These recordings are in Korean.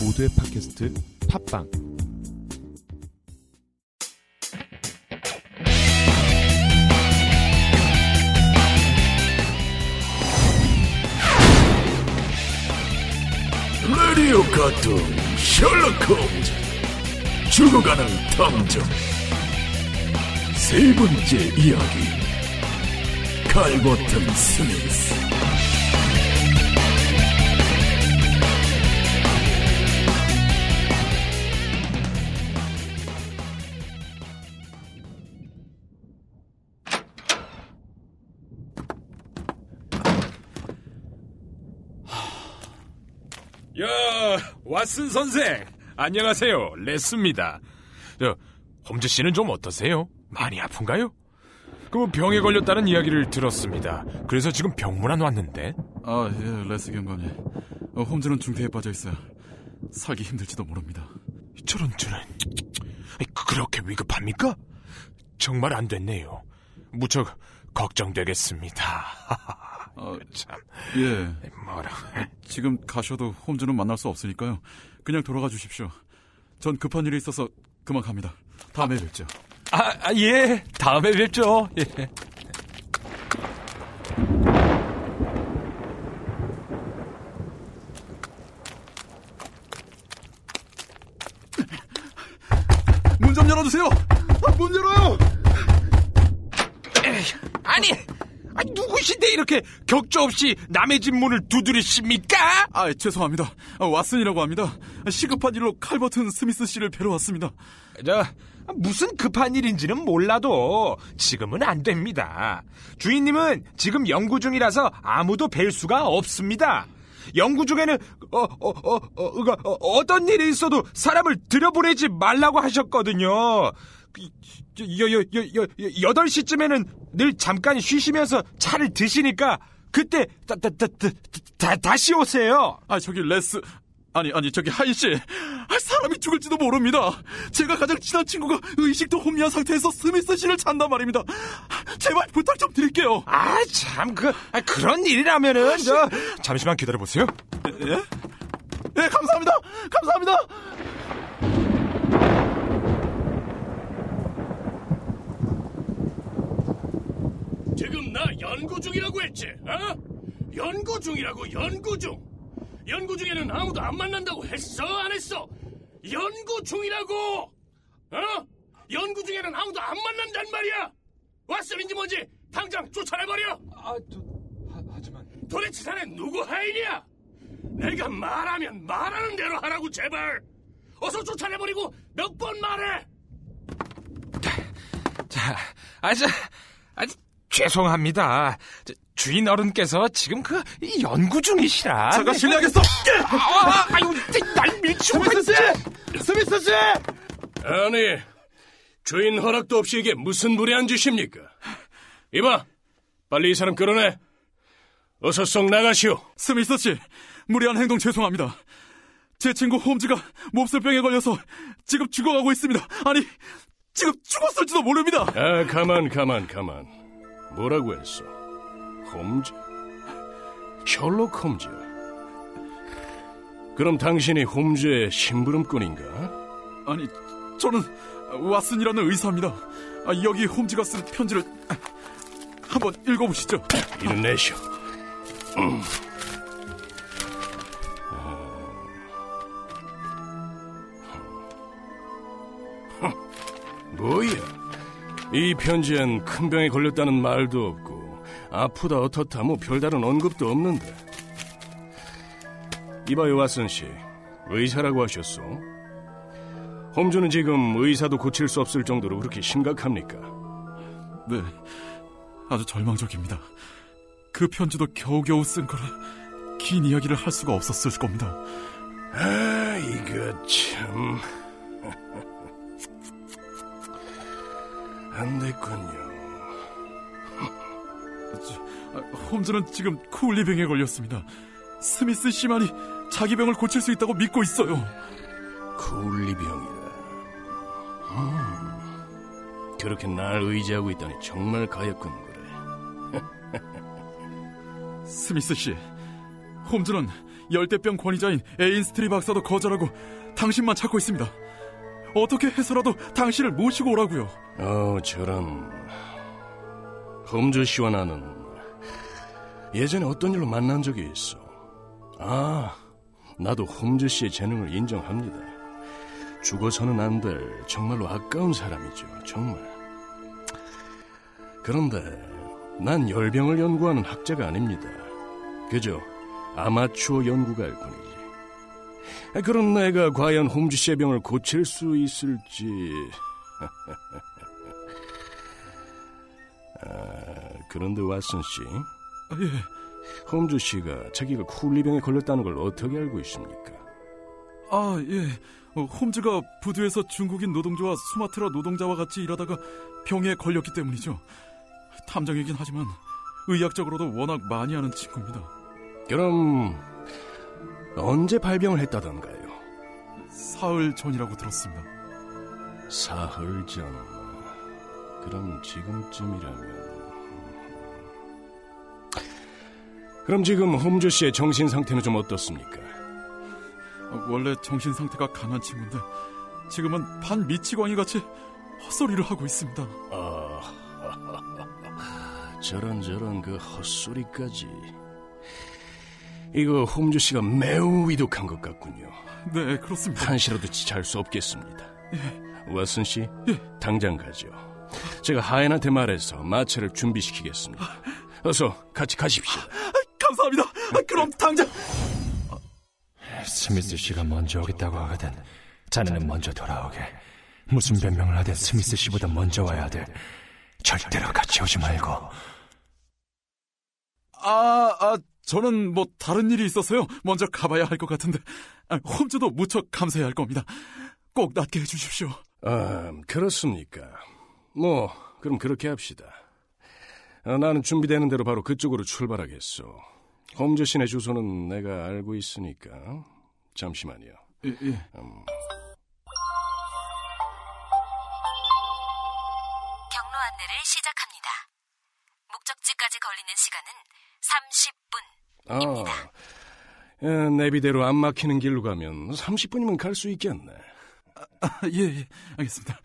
모두의 팟캐스트 팟빵. 라디오 카툰 셜록 홈즈. 죽어가는 탐정. 세 번째 이야기. 칼버튼 스미스 야, 왓슨 선생. 안녕하세요. 레스입니다. 저, 홈즈 씨는 좀 어떠세요? 많이 아픈가요? 그 병에 걸렸다는 이야기를 들었습니다. 그래서 지금 병문안 왔는데. 아, 예, 레스 경관이. 어, 홈즈는 중태에 빠져 있어요. 살기 힘들지도 모릅니다. 저런 저런. 그렇게 위급합니까? 정말 안 됐네요. 무척 걱정되겠습니다. 아, 참, 예. 뭐라. 지금 가셔도 홈즈는 만날 수 없으니까요. 그냥 돌아가 주십시오. 전 급한 일이 있어서 그만 갑니다. 다음에 뵙죠. 아, 아, 예. 다음에 뵙죠. 예. 문 좀 열어주세요! 아, 문 열어요! 아니, 누구신데 이렇게 격조 없이 남의 집 문을 두드리십니까? 아, 죄송합니다. 아, 왓슨이라고 합니다. 시급한 일로 칼버튼 스미스 씨를 뵈러 왔습니다. 저 무슨 급한 일인지는 몰라도 지금은 안 됩니다. 주인님은 지금 연구 중이라서 아무도 뵐 수가 없습니다. 연구 중에는 어, 어, 어, 어, 어, 어떤 일이 있어도 사람을 들여보내지 말라고 하셨거든요. 그, 여, 여, 여, 여, 여, 8시쯤에는 늘 잠깐 쉬시면서 차를 드시니까 그때 다, 다, 다, 다, 다, 다시 오세요. 아, 저기 레스... 아니, 아니, 저기 하인 씨. 아, 사람이 죽을지도 모릅니다. 제가 가장 친한 친구가 의식도 혼미한 상태에서 스미스 씨를 찾단 말입니다. 제발 부탁 좀 드릴게요. 아, 참, 그, 아, 그런 일이라면은, 저, 잠시만 기다려보세요. 예? 예, 감사합니다. 감사합니다. 지금 나 연구 중이라고 했지 어? 연구 중이라고 연구 중 연구 중에는 아무도 안 만난다고 했어 안 했어 연구 중이라고 어? 연구 중에는 아무도 안 만난단 말이야 왓슨인지 뭔지 당장 쫓아내버려 아, 저, 하, 지만 도대체 자네 누구 하인이야? 내가 말하면 말하는 대로 하라고 제발. 어서 쫓아내버리고 몇 번 말해. 자, 아, 저, 아, 죄송합니다. 저, 주인 어른께서 지금 그, 이 연구 중이시라. 잠깐 실례하겠어. 아, 아, 아유, 날 밀치고. 스미스 씨! 스미스 씨! 아니, 주인 허락도 없이 이게 무슨 무례한 짓입니까? 이봐, 빨리 이 사람 끌어내. 어서 쏙 나가시오. 스미스 씨, 무리한 행동 죄송합니다. 제 친구 홈즈가 몹쓸병에 걸려서 지금 죽어가고 있습니다. 아니, 지금 죽었을지도 모릅니다. 아, 가만, 가만, 가만. 뭐라고 했어? 홈즈? 셜록 홈즈? 그럼 당신이 홈즈의 심부름꾼인가? 아니, 저는 왓슨이라는 의사입니다. 아, 여기 홈즈가 쓴 편지를 한번 읽어보시죠. 이는 내시오. 음. 아. 뭐야? 이 편지엔 큰 병에 걸렸다는 말도 없고 아프다 어떻다 뭐 별다른 언급도 없는데. 이봐요 왓슨 씨, 의사라고 하셨소? 홈즈는 지금 의사도 고칠 수 없을 정도로 그렇게 심각합니까? 네, 아주 절망적입니다. 그 편지도 겨우겨우 쓴 거라 긴 이야기를 할 수가 없었을 겁니다. 아, 이거 참. 안 됐군요. 아, 홈즈는 지금 쿨리병에 걸렸습니다. 스미스 씨만이 자기 병을 고칠 수 있다고 믿고 있어요. 쿨리병이라. 음, 그렇게 날 의지하고 있다니 정말 가엾군 그래. 스미스 씨, 홈즈는 열대병 권위자인 에인스트리 박사도 거절하고 당신만 찾고 있습니다. 어떻게 해서라도 당신을 모시고 오라고요. 어, 저런. 홈즈 씨와 나는 예전에 어떤 일로 만난 적이 있어. 아, 나도 홈즈 씨의 재능을 인정합니다. 죽어서는 안 될 정말로 아까운 사람이죠, 정말. 그런데 난 열병을 연구하는 학자가 아닙니다. 그저 아마추어 연구가일 뿐이지. 아, 그런 내가 과연 홈즈 씨의 병을 고칠 수 있을지. 아, 그런데 왓슨 씨, 아, 예. 홈즈 씨가 자기가 쿨리병에 걸렸다는 걸 어떻게 알고 있습니까? 아, 예. 어, 홈즈가 부두에서 중국인 노동자와 수마트라 노동자와 같이 일하다가 병에 걸렸기 때문이죠. 탐정이긴 하지만 의학적으로도 워낙 많이 하는 친구입니다. 그럼 언제 발병을 했다던가요? 사흘 전이라고 들었습니다. 사흘 전. 그럼 지금쯤이라면. 그럼 지금 홈즈 씨의 정신 상태는 좀 어떻습니까? 어, 원래 정신 상태가 강한 친구인데 지금은 반 미치광이 같이 헛소리를 하고 있습니다. 아, 저런 저런 그 헛소리까지. 이거 홈즈 씨가 매우 위독한 것 같군요. 네, 그렇습니다. 한시라도 지체할 수 없겠습니다. 왓슨 씨, 예. 당장 가죠. 제가 하인한테 말해서 마차를 준비시키겠습니다. 어서 같이 가십시오. 감사합니다. 아, 그럼 당장 스미스 씨가 먼저 오겠다고 하거든. 자네는 먼저 돌아오게. 무슨 변명을 하든 스미스 씨보다 먼저 와야 돼. 절대로 같이 오지 말고. 아, 아, 저는 뭐 다른 일이 있어서요. 먼저 가봐야 할 것 같은데 아, 홈즈도 무척 감사해야 할 겁니다. 꼭 낫게 해주십시오. 아, 그렇습니까? 뭐, 그럼 그렇게 합시다. 아, 나는 준비되는 대로 바로 그쪽으로 출발하겠소. 홈즈 씨네 주소는 내가 알고 있으니까. 잠시만요. 예, 예. 경로 안내를 시작합니다. 목적지까지 걸리는 시간은 30분. 아, 어, 내비대로 안 막히는 길로 가면 30분이면 갈 수 있겠네. 아, 예, 예, 알겠습니다.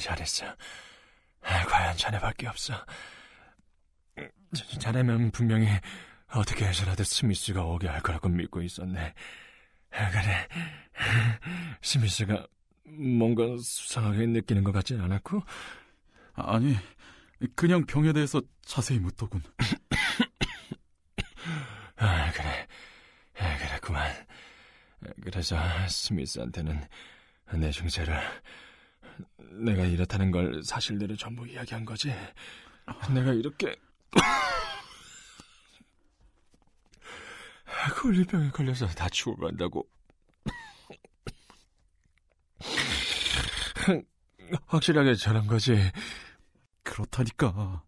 잘했어. 자네밖에 없어. 자- 자네면 분명히 어떻게 해서라도 스미스가 오게 할 거라고 믿고 있었네. 아, 그래. 스미스가 뭔가 수상하게 느끼는 것 같진 않았고, 아니, 그냥 병에 대해서 자세히 묻더군. 아, 그래. 아, 그랬구만. 그래서 스미스한테는 내 증세를 내가 이렇다는 걸 사실대로 전부 이야기한 거지. 내가 이렇게 콜리병에 걸려서 다치고 간다고. 확실하게 저런 거지. 그렇다니까.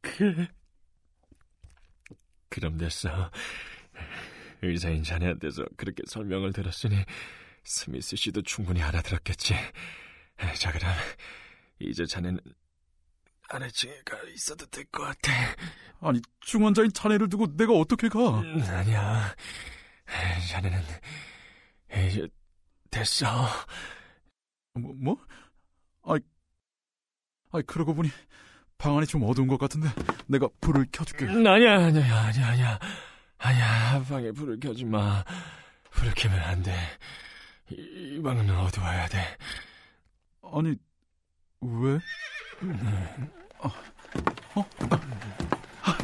그래. 그럼 됐어. 의사인 자네한테서 그렇게 설명을 들었으니 스미스 씨도 충분히 알아들었겠지. 자, 그럼 이제 자네는 아래층에 가 있어도 될 것 같아. 아니, 중환자인 자네를 두고 내가 어떻게 가? 음, 아니야. 자네는 이제 됐어. 뭐, 뭐? 아이, 아이, 그러고 보니 방 안이 좀 어두운 것 같은데 내가 불을 켜줄게. 아니야, 아니야, 아니야, 아니야. 아니야, 방에 불을 켜지 마. 불을 켜면 안 돼. 이, 이 방은 어두워야 돼. 아니, 왜? 아, 어? 아,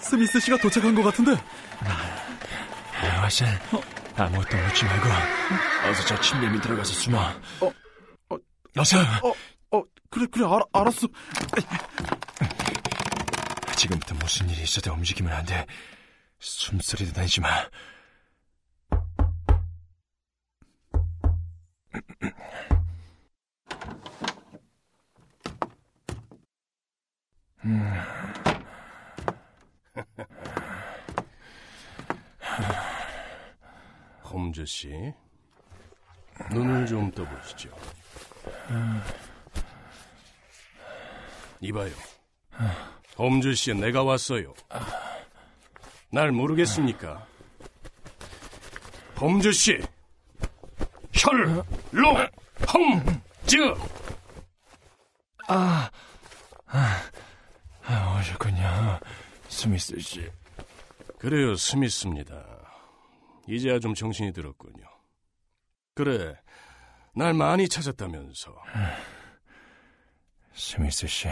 스미스 씨가 도착한 것 같은데? 아, 와슨, 아무것도 묻지 말고, 어서 저 침대 밑 들어가서 숨어. 어, 어, 어서! 어, 어, 그래, 그래, 알, 알았어. 지금부터 무슨 일이 있어도 움직이면 안 돼. 숨소리도 내지 마. 홈즈 씨, 눈을 좀 떠보시죠. 이봐요. 홈즈 씨, 내가 왔어요. 날 모르겠습니까? 홈즈 씨, 혈 로 홈즈. 아, 오셨군요. 스미스 씨. 그래요, 스미스입니다. 이제야 좀 정신이 들었군요. 그래, 날 많이 찾았다면서. 스미스 씨,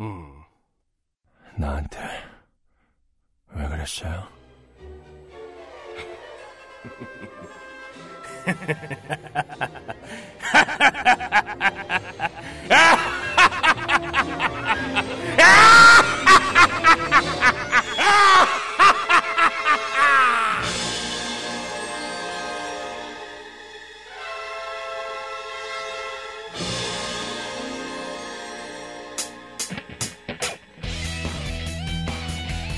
음, 나한테 왜 그랬어요?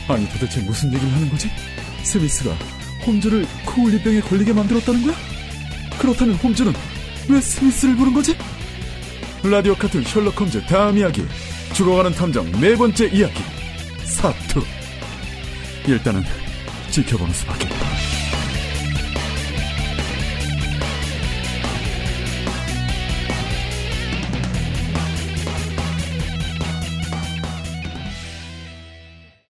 아니 도대체 무슨 얘기를 하는 거지? 스미스가 홈즈를 코올리병에 걸리게 만들었다는 거야? 그렇다면 홈즈는 왜 스미스를 부른 거지? 라디오 카툰 셜록 홈즈 다음 이야기. 죽어가는 탐정 네 번째 이야기. 사투. 일단은 지켜보는 수밖에